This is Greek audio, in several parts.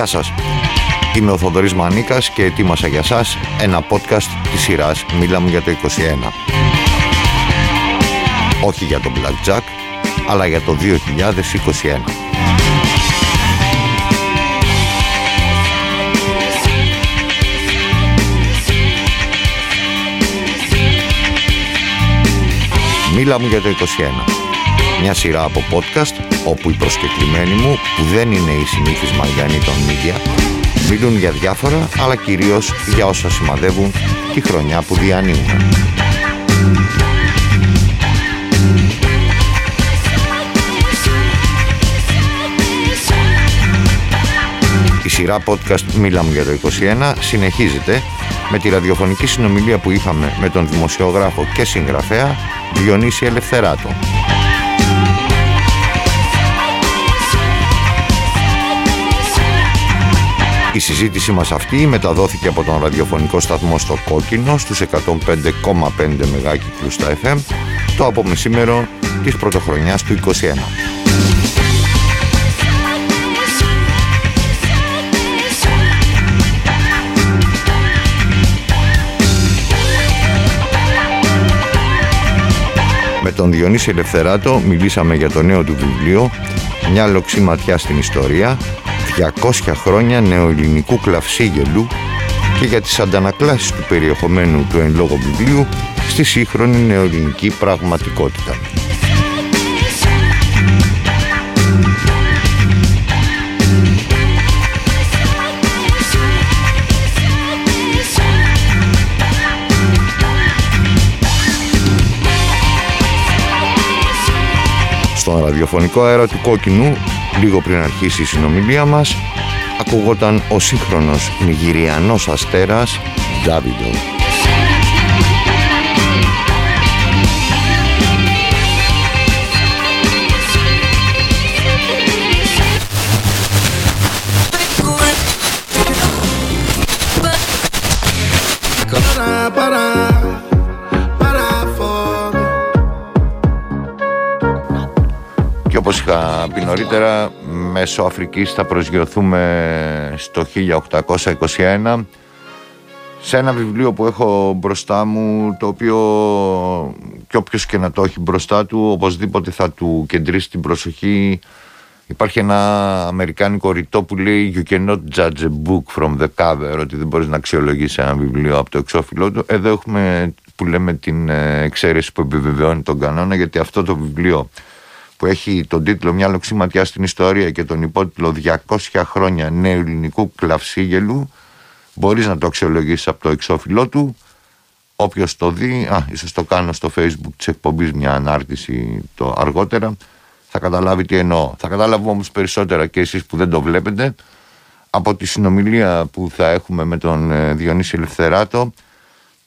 Γεια σας. Είμαι ο Θοδωρής Μανίκας και ετοίμασα για σας ένα podcast της σειράς Μίλαμε για το 21. Όχι για το Blackjack, αλλά για το 2021. Μίλα για το 21. Μια σειρά από podcast όπου οι προσκεκλημένοι μου που δεν είναι οι συνήθεις μαριανοί των media μιλούν για διάφορα αλλά κυρίως για όσα σημαδεύουν τη χρονιά που διανύουμε. Η σειρά podcast Μίλαμε για το 21 συνεχίζεται με τη ραδιοφωνική συνομιλία που είχαμε με τον δημοσιογράφο και συγγραφέα Διονύση Ελευθεράτο. Η συζήτηση μας αυτή μεταδόθηκε από τον ραδιοφωνικό σταθμό στο Κόκκινο στους 105,5 μεγάκυκλους στα FM το απομεσήμερο της πρωτοχρονιάς του 21. Με τον Διονύση Ελευθεράτο μιλήσαμε για το νέο του βιβλίο «Μια λοξή ματιά στην ιστορία» 200 χρόνια νεοελληνικού κλαυσίγελου και για τις αντανακλάσεις του περιεχομένου του εν λόγω βιβλίου στη σύγχρονη νεοελληνική πραγματικότητα. Στον ραδιοφωνικό αέρα του Κόκκινου Λίγο πριν αρχίσει η συνομιλία μας, ακούγονταν ο σύγχρονος νιγηριανός αστέρας Ντάβιντο. Όπως είχα πει νωρίτερα, μέσω Αφρικής θα προσγειωθούμε στο 1821 σε ένα βιβλίο που έχω μπροστά μου το οποίο και όποιος και να το έχει μπροστά του οπωσδήποτε θα του κεντρήσει την προσοχή. Υπάρχει ένα αμερικάνικο ρητό που λέει You cannot judge a book from the cover ότι δεν μπορείς να αξιολογήσει ένα βιβλίο από το εξώφυλλό του. Εδώ έχουμε που λέμε την ε, εξαίρεση που επιβεβαιώνει τον κανόνα γιατί αυτό το βιβλίο που έχει τον τίτλο «Μια λοξή ματιά στην ιστορία» και τον υπότιτλο «200 χρόνια νέου ελληνικού κλαυσίγελου» μπορείς να το αξιολογήσεις από το εξώφυλλό του Όποιος το δει, α, ίσως το κάνω στο facebook της εκπομπής μια ανάρτηση το αργότερα θα καταλάβει τι εννοώ. Θα καταλάβω όμως περισσότερα και εσείς που δεν το βλέπετε από τη συνομιλία που θα έχουμε με τον ε, Διονύση Ελευθεράτο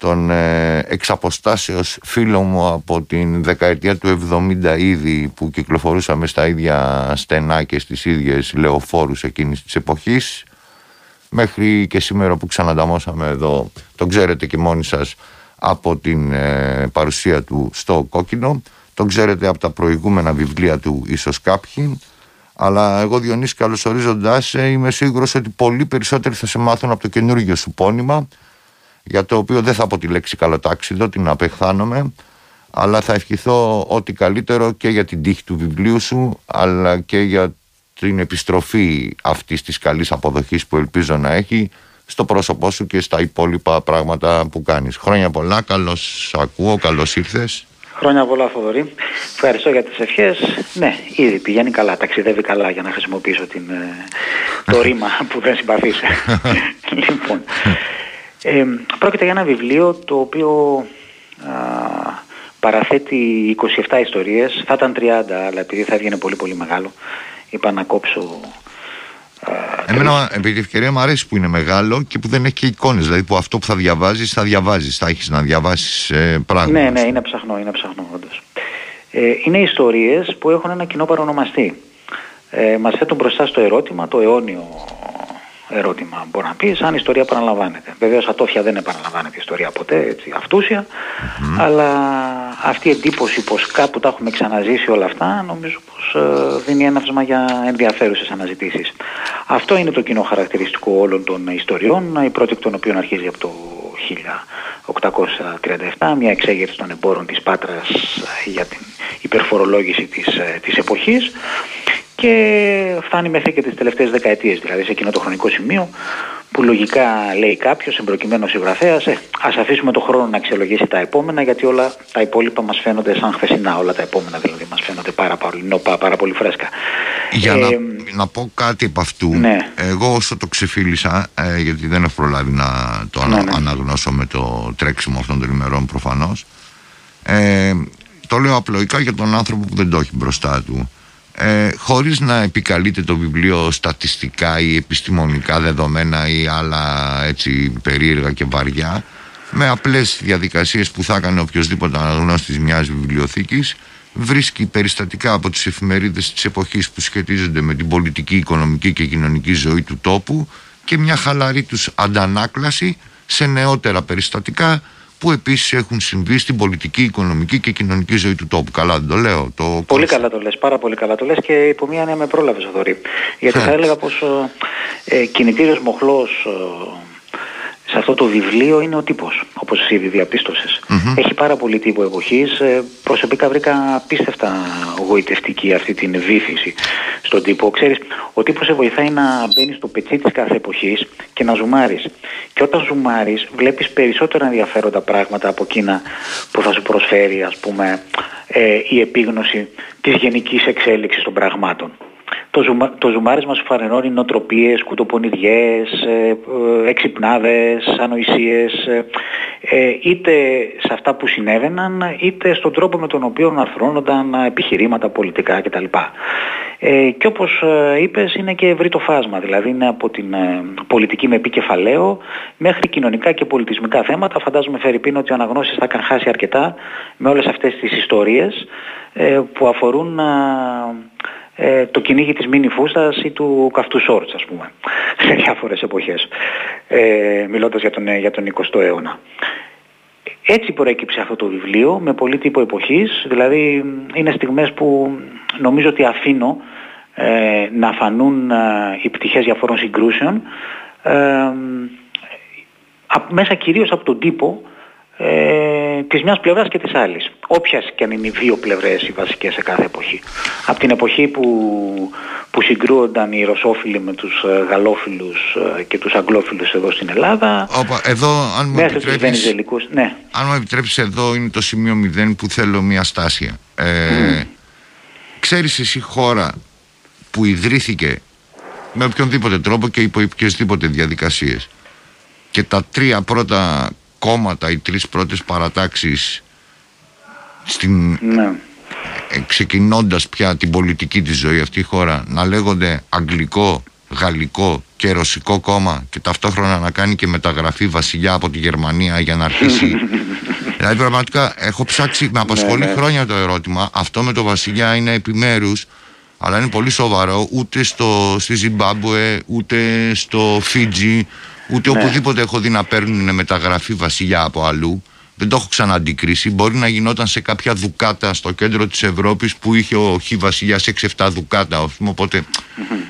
τον ε, εξαποστάσεως φίλο μου από την δεκαετία του 70 ήδη που κυκλοφορούσαμε στα ίδια στενά και στις ίδιες λεωφόρους εκείνης της εποχής μέχρι και σήμερα που ξανανταμώσαμε εδώ τον ξέρετε και μόνοι σας από την ε, παρουσία του στο κόκκινο τον ξέρετε από τα προηγούμενα βιβλία του ίσως κάποιοι αλλά εγώ Διονύση καλωσορίζοντάς είμαι σίγουρος ότι πολύ περισσότεροι θα σε μάθουν από το καινούργιο σου πόνημα για το οποίο δεν θα πω τη λέξη καλοτάξιδο, την απεχθάνομαι, αλλά θα ευχηθώ ό,τι καλύτερο και για την τύχη του βιβλίου σου, αλλά και για την επιστροφή αυτής της καλής αποδοχής που ελπίζω να έχει στο πρόσωπό σου και στα υπόλοιπα πράγματα που κάνεις. Χρόνια πολλά, καλώς ακούω, καλώς ήρθες. Χρόνια πολλά Θοδωρή. Ευχαριστώ για τις ευχές. Ναι, ήδη πηγαίνει καλά, ταξιδεύει καλά για να χρησιμοποιήσω την, ε, το ρήμα που δεν συμπαθείς. λοιπόν, ε, πρόκειται για ένα βιβλίο το οποίο παραθέτει 27 ιστορίες, θα ήταν 30 αλλά επειδή θα έβγαινε πολύ πολύ μεγάλο είπα να κόψω Εμένα επειδή η ευκαιρία μου αρέσει που είναι μεγάλο και που δεν έχει και εικόνες δηλαδή που αυτό που θα διαβάζεις θα διαβάζεις, θα έχεις να διαβάσεις ε, πράγματα Ναι, ναι, είναι ψαχνό, είναι ψαχνό όντως. Ε, Είναι ιστορίες που έχουν ένα κοινό παρονομαστή. Ε, Μας θέτουν μπροστά στο ερώτημα το αιώνιο ερώτημα μπορεί να πεις, αν η ιστορία επαναλαμβάνεται. Βεβαίως ατόφια δεν επαναλαμβάνεται η ιστορία ποτέ, έτσι, αυτούσια, αλλά αυτή η εντύπωση πως κάπου τα έχουμε ξαναζήσει όλα αυτά, νομίζω πως ε, δίνει έναυσμα για ενδιαφέρουσες αναζητήσεις. Αυτό είναι το κοινό χαρακτηριστικό όλων των ιστοριών, η πρώτη εκ των οποίων αρχίζει από το 1837, μια εξέγερση των εμπόρων της Πάτρας για την υπερφορολόγηση της, της εποχής και φτάνει μέχρι και τις τελευταίες δεκαετίες, δηλαδή σε εκείνο το χρονικό σημείο που λογικά λέει κάποιος εμπροκειμένος συγγραφέας ε, ας αφήσουμε το χρόνο να αξιολογήσει τα επόμενα γιατί όλα τα υπόλοιπα μας φαίνονται σαν χθεσινά όλα τα επόμενα δηλαδή μας φαίνονται πάρα πολύ, πάρα πολύ φρέσκα για να, ε, να πω κάτι από αυτού ναι. εγώ όσο το ξεφίλησα ε, γιατί δεν έχω προλάβει να το ναι, ναι. αναγνώσω με το τρέξιμο αυτών των ημερών προφανώς ε, το λέω απλοϊκά για τον άνθρωπο που δεν το έχει μπροστά του ε, χωρίς να επικαλείται το βιβλίο στατιστικά ή επιστημονικά δεδομένα ή άλλα έτσι περίεργα και βαριά με απλές διαδικασίες που θα έκανε οποιοδήποτε αναγνώστης μιας βιβλιοθήκης βρίσκει περιστατικά από τις εφημερίδες της εποχής που σχετίζονται με την πολιτική, οικονομική και κοινωνική ζωή του τόπου και μια χαλαρή τους αντανάκλαση σε νεότερα περιστατικά που επίσης έχουν συμβεί στην πολιτική, οικονομική και κοινωνική ζωή του τόπου. Καλά δεν το λέω. Το... Πολύ καλά το λες, πάρα πολύ καλά το λες και υπό μία ναι με πρόλαβες Θοδωρή. Γιατί θα έλεγα πως ε, ε κινητήριος μοχλός ε, σε αυτό το βιβλίο είναι ο τύπος, όπως ήδη Έχει πάρα πολύ τύπο εποχής. Ε, προσωπικά βρήκα απίστευτα γοητευτική αυτή την βήθηση στον τύπο. Ξέρεις, ο τύπος σε βοηθάει να μπαίνεις στο πετσί της κάθε εποχής και να ζουμάρεις. Και όταν ζουμάρεις βλέπεις περισσότερα ενδιαφέροντα πράγματα από εκείνα που θα σου προσφέρει ας πούμε ε, η επίγνωση της γενικής εξέλιξης των πραγμάτων. Το, ζουμα, το ζουμάρισμα σου φανερώνει νοοτροπίες, κουτοπονιδιές, ε, ε, εξυπνάδες, ανοησίες, ε, ε, είτε σε αυτά που συνέβαιναν, είτε στον τρόπο με τον οποίο αρθρώνονταν επιχειρήματα πολιτικά κτλ. Ε, και όπως ε, είπες είναι και ευρύ το φάσμα, δηλαδή είναι από την ε, πολιτική με επικεφαλαίο μέχρι κοινωνικά και πολιτισμικά θέματα. Φαντάζομαι Φερρυπίν ότι ο αναγνώστης θα είχαν χάσει αρκετά με όλες αυτές τις ιστορίες που αφορούν ε, το κυνήγι της μίνι φούστας ή του καυτού σόρτς ας πούμε σε διάφορες εποχές ε, μιλώντας για τον, για τον 20ο αιώνα. Έτσι προέκυψε αυτό το βιβλίο με πολύ τύπο εποχής, δηλαδή είναι στιγμές που νομίζω ότι αφήνω ε, να φανούν ε, οι πτυχές διαφόρων συγκρούσεων ε, μέσα κυρίως από τον τύπο ε, της μιας πλευράς και της άλλης. Όποιας και αν είναι οι δύο πλευρές οι βασικές σε κάθε εποχή. Από την εποχή που, που συγκρούονταν οι Ρωσόφιλοι με τους ε, Γαλλόφιλους ε, και τους Αγγλόφιλους εδώ στην Ελλάδα. Όπα, εδώ, αν μου επιτρέπεις, ναι. αν μου επιτρέπεις εδώ είναι το σημείο 0 που θέλω μια στάσια. Ε, Ξέρεις εσύ χώρα που ιδρύθηκε με οποιονδήποτε τρόπο και υπό οποιασδήποτε διαδικασίες; Και τα τρία πρώτα κόμματα, οι τρεις πρώτες παρατάξεις στην... Ναι. Ε, ξεκινώντας πια την πολιτική της ζωή αυτή η χώρα να λέγονται αγγλικό, γαλλικό και ρωσικό κόμμα και ταυτόχρονα να κάνει και μεταγραφή βασιλιά από τη Γερμανία για να αρχίσει δηλαδή πραγματικά έχω ψάξει με απασχολεί ναι, ναι. χρόνια το ερώτημα αυτό με το βασιλιά είναι επιμέρους αλλά είναι πολύ σοβαρό ούτε στο, στη Ζιμπάμπουε ούτε στο Φίτζι Ούτε ναι. οπουδήποτε έχω δει να παίρνουν μεταγραφή βασιλιά από αλλού. Δεν το έχω ξαναντικρίσει. Μπορεί να γινόταν σε κάποια δουκάτα στο κέντρο της Ευρώπης που είχε ο Χ βασιλιάς 6-7 δουκάτα, οπότε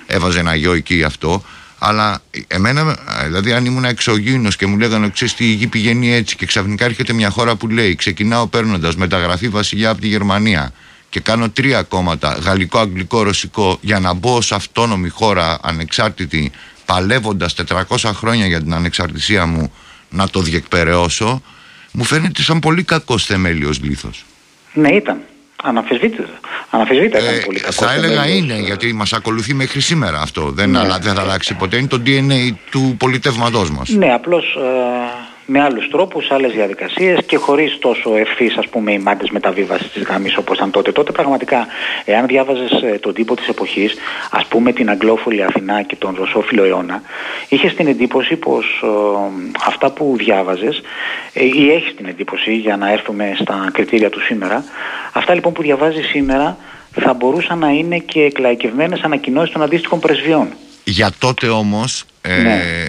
έβαζε ένα γιο εκεί αυτό. Αλλά εμένα, δηλαδή, αν ήμουν εξωγήινος και μου λέγανε, ξέρεις τι η γη πηγαίνει έτσι, και ξαφνικά έρχεται μια χώρα που λέει, ξεκινάω παίρνοντας μεταγραφή βασιλιά από τη Γερμανία και κάνω τρία κόμματα, γαλλικό, αγγλικό, ρωσικό, για να μπω σε αυτόνομη χώρα ανεξάρτητη παλεύοντας 400 χρόνια για την ανεξαρτησία μου να το διεκπαιρεώσω μου φαίνεται σαν πολύ κακός θεμέλιος λίθος. Ναι ήταν. Αναφεσβήτητα. Αναφεσβήτητα ήταν ε, πολύ κακός. Θα έλεγα είναι, γιατί μας ακολουθεί μέχρι σήμερα αυτό. Δεν, ναι. δεν θα αλλάξει ποτέ. Είναι το DNA του πολιτεύματός μας. Ναι, απλώς ε, με άλλους τρόπους, άλλες διαδικασίες και χωρίς τόσο ευθύς ας πούμε οι μάγκες μεταβίβασης της γραμμής όπως ήταν τότε. Τότε πραγματικά εάν διάβαζες ε, τον τύπο της εποχής, ας πούμε την Αγγλόφωλη Αθηνά και τον Ρωσόφιλο αιώνα, είχες την εντύπωση πως ε, αυτά που διάβαζες ε, ή έχεις την εντύπωση για να έρθουμε στα κριτήρια του σήμερα, αυτά λοιπόν που διαβάζεις σήμερα θα μπορούσαν να είναι και εκλαϊκευμένες ανακοινώσεις των αντίστοιχων πρεσβειών. Για τότε όμως ναι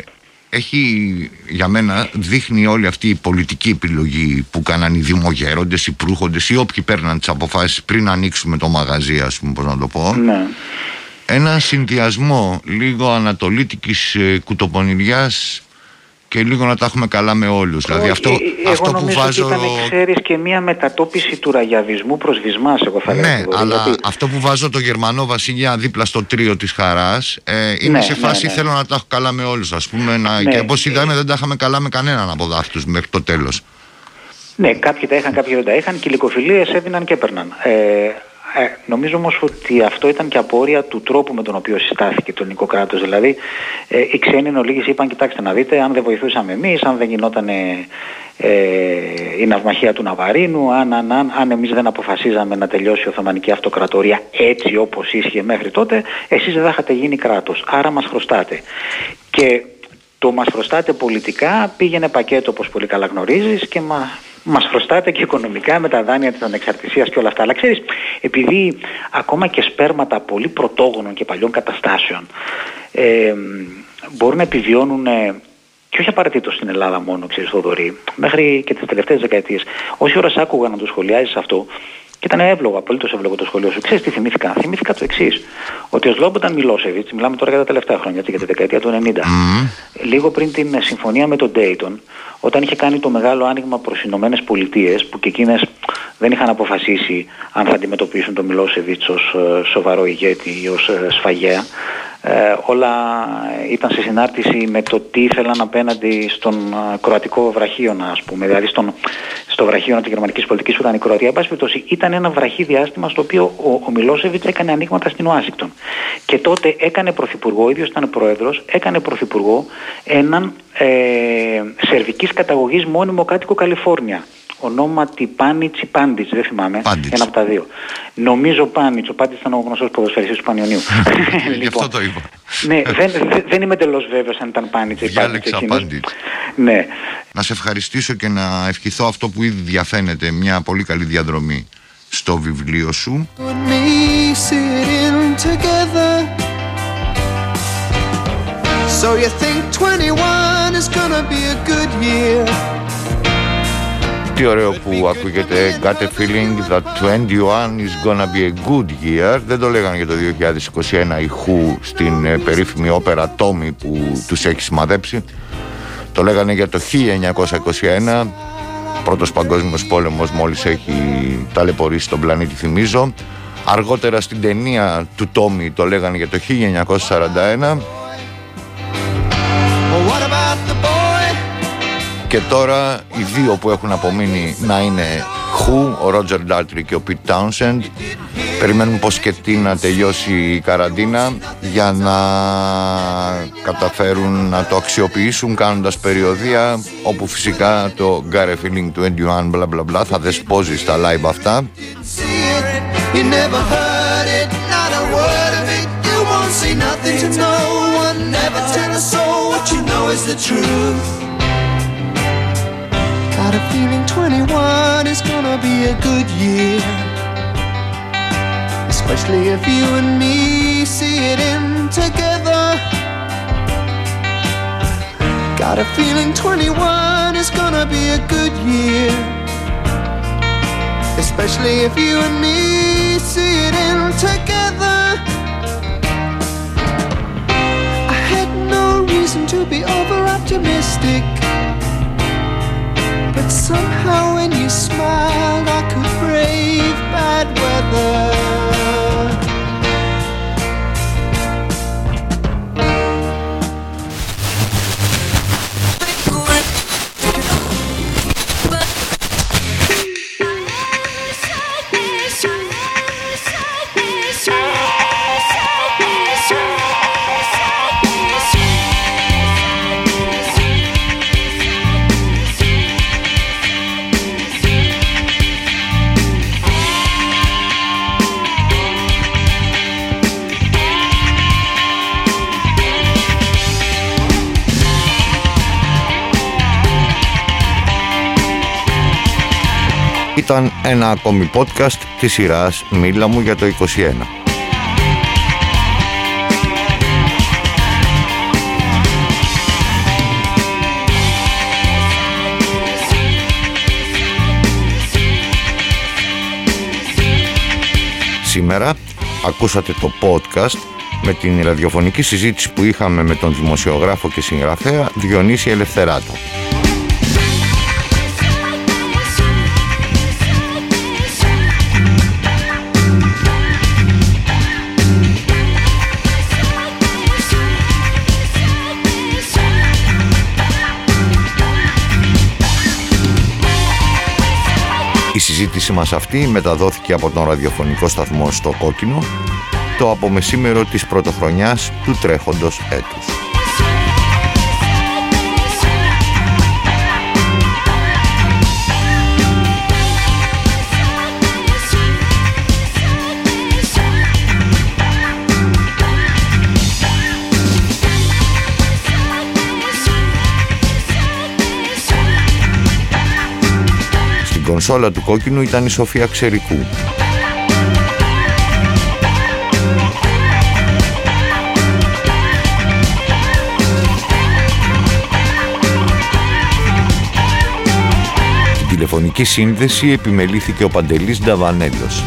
έχει για μένα δείχνει όλη αυτή η πολιτική επιλογή που κάναν οι δημογέροντες, οι προύχοντες ή όποιοι παίρναν τις αποφάσεις πριν ανοίξουμε το μαγαζί ας πούμε πώς να το πω ναι. Ένα συνδυασμό λίγο ανατολίτικης ε, κουτοπονηριάς και λίγο να τα έχουμε καλά με όλους. Δηλαδή αυτό, ε, εγώ αυτό που νομίζω βάζω... ότι ήταν, ξέρεις, και μια μετατόπιση του ραγιαβισμού προς βυσμάς, εγώ θα Ναι, λέγα. αλλά Δηλαδή, αυτό που βάζω το Γερμανό Βασιλιά δίπλα στο τρίο της χαράς ε, είναι Ναι, σε ναι, φάση ναι. θέλω να τα έχω καλά με όλους ας πούμε να, Ναι. και όπως είδαμε δεν τα είχαμε καλά με κανέναν από αυτούς μέχρι το τέλος. Ναι, κάποιοι τα είχαν, κάποιοι δεν τα είχαν και οι λυκοφιλίες έδιναν και έπαιρναν. Ε, ε, νομίζω όμως ότι αυτό ήταν και απόρρια του τρόπου με τον οποίο συστάθηκε το ελληνικό κράτος. Δηλαδή, ε, οι ξένοι εν ολίγης είπαν, κοιτάξτε να δείτε, αν δεν βοηθούσαμε εμείς, αν δεν γινόταν ε, η ναυμαχία του Ναβαρίνου, αν, αν, αν, αν εμείς δεν αποφασίζαμε να τελειώσει η Οθωμανική Αυτοκρατορία έτσι όπως ίσχυε μέχρι τότε, εσείς δεν θα είχατε γίνει κράτος. Άρα μας χρωστάτε. Και το μας χρωστάτε πολιτικά πήγαινε πακέτο όπως πολύ καλά γνωρίζεις και μα, μας χρωστάτε και οικονομικά με τα δάνεια της ανεξαρτησίας και όλα αυτά. Αλλά ξέρεις, επειδή ακόμα και σπέρματα πολύ πρωτόγονων και παλιών καταστάσεων ε, μπορούν να επιβιώνουν ε, και όχι απαραίτητο στην Ελλάδα μόνο, ξέρεις Θοδωρή, μέχρι και τις τελευταίες δεκαετίες. Όση ώρα σ' άκουγα να το σχολιάζεις αυτό, και ήταν εύλογο, απολύτως εύλογο το σχολείο σου. Ξέρεις τι θυμήθηκα; Θυμήθηκα το εξής. Ότι ο Σλόμπονταν Μιλόσεβιτς, μιλάμε τώρα για τα τελευταία χρόνια, έτσι, για τη δεκαετία του 90, λίγο πριν την συμφωνία με τον Dayton, όταν είχε κάνει το μεγάλο άνοιγμα προς τις Ηνωμένες Πολιτείες, που και εκείνες δεν είχαν αποφασίσει αν θα αντιμετωπίσουν τον Μιλόσεβιτς ως σοβαρό ηγέτη ή ως σφαγέα, ε, όλα ήταν σε συνάρτηση με το τι ήθελαν απέναντι στον ε, κροατικό βραχίωνα, ας πούμε, δηλαδή στον, στο βραχίωνα της γερμανικής πολιτικής που ήταν η Κροατία. Εν πάση περιπτώσει, ήταν ένα βραχή διάστημα στο οποίο ο, ο Μιλόσεβιτς έκανε ανοίγματα στην Ουάσιγκτον. Και τότε έκανε πρωθυπουργό, ο ίδιος ήταν πρόεδρος, έκανε πρωθυπουργό έναν ε, σερβικής καταγωγής μόνιμο κάτοικο Καλιφόρνια ονόματι Πάνιτς ή Πάντιτς, δεν θυμάμαι. Πάντιτς. Ένα από τα δύο. Νομίζω Πάνιτς, ο Πάντιτς ήταν ο γνωστός ποδοσφαιριστής του Πανιωνίου. Γι' αυτό το είπα. ναι, δεν, δεν- δεν είμαι τελώς βέβαιος αν ήταν Πάνιτς ή Πάντιτς Διάλεξα εκείνος. Πάντιτς. Ναι. Να σε ευχαριστήσω και να ευχηθώ αυτό που ήδη διαφαίνεται μια πολύ καλή διαδρομή στο βιβλίο σου. and me sitting together. So you think 21 is gonna be a good year? Τι ωραίο που ακούγεται. Got a feeling that 21 is gonna be a good year Δεν το λέγανε για το 2021 η Who στην ε, περίφημη όπερα Tommy που τους έχει σημαδέψει. Το λέγανε για το 1921 Πρώτος παγκόσμιος πόλεμος μόλις έχει ταλαιπωρήσει τον πλανήτη θυμίζω. Αργότερα στην ταινία του Τόμι το λέγανε για το 1941 Και τώρα οι δύο που έχουν απομείνει να είναι Who, ο Roger Daltrey και ο Pete Townsend περιμένουν πως και τι να τελειώσει η καραντίνα για να καταφέρουν να το αξιοποιήσουν κάνοντας περιοδία όπου φυσικά το Got a Feeling 21 μπλα μπλα μπλα θα δεσπόζει στα live αυτά See it, you never heard it, not a word of it. You won't see nothing to no one. Never tell a soul what you know is the truth. A feeling 21 is gonna be a good year. Especially if you and me see it in together. Got a feeling 21 is gonna be a good year. Especially if you and me see it in together. I had no reason to be over optimistic. Somehow when you smiled, I could Ήταν ένα ακόμη podcast της σειράς Μίλα μου για το 21 Σήμερα ακούσατε το podcast με την ραδιοφωνική συζήτηση που είχαμε με τον δημοσιογράφο και συγγραφέα Διονύση Ελευθεράτο. Συζήτηση μας αυτή μεταδόθηκε από τον ραδιοφωνικό σταθμό στο Κόκκινο το απομεσήμερο της πρωτοχρονιάς του τρέχοντος έτους. Κονσόλα του κόκκινου ήταν η Σοφία Ξερικού τηλεφωνική σύνδεση επιμελήθηκε ο Παντελής Νταβανέλος.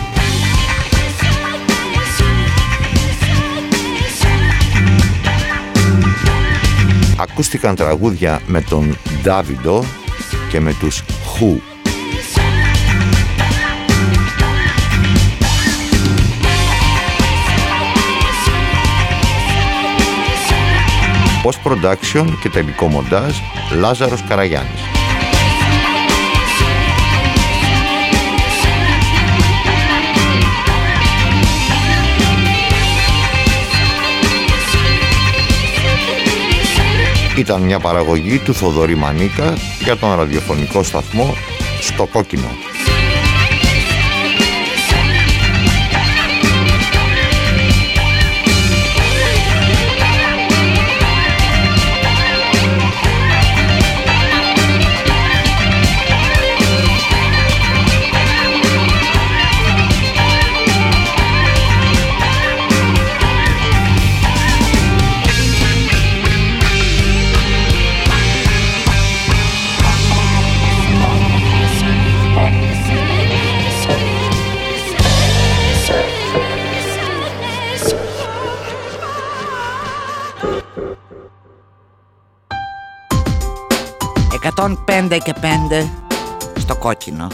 Ακούστηκαν τραγούδια με τον Ντάβιντο και με τους Χου. Post production και τελικό μοντάζ Λάζαρος Καραγιάννης. Ήταν μια παραγωγή του Θοδωρή Μανίκα για τον ραδιοφωνικό σταθμό στο Κόκκινο. Εκατόν πέντε και πέντε στο κόκκινο.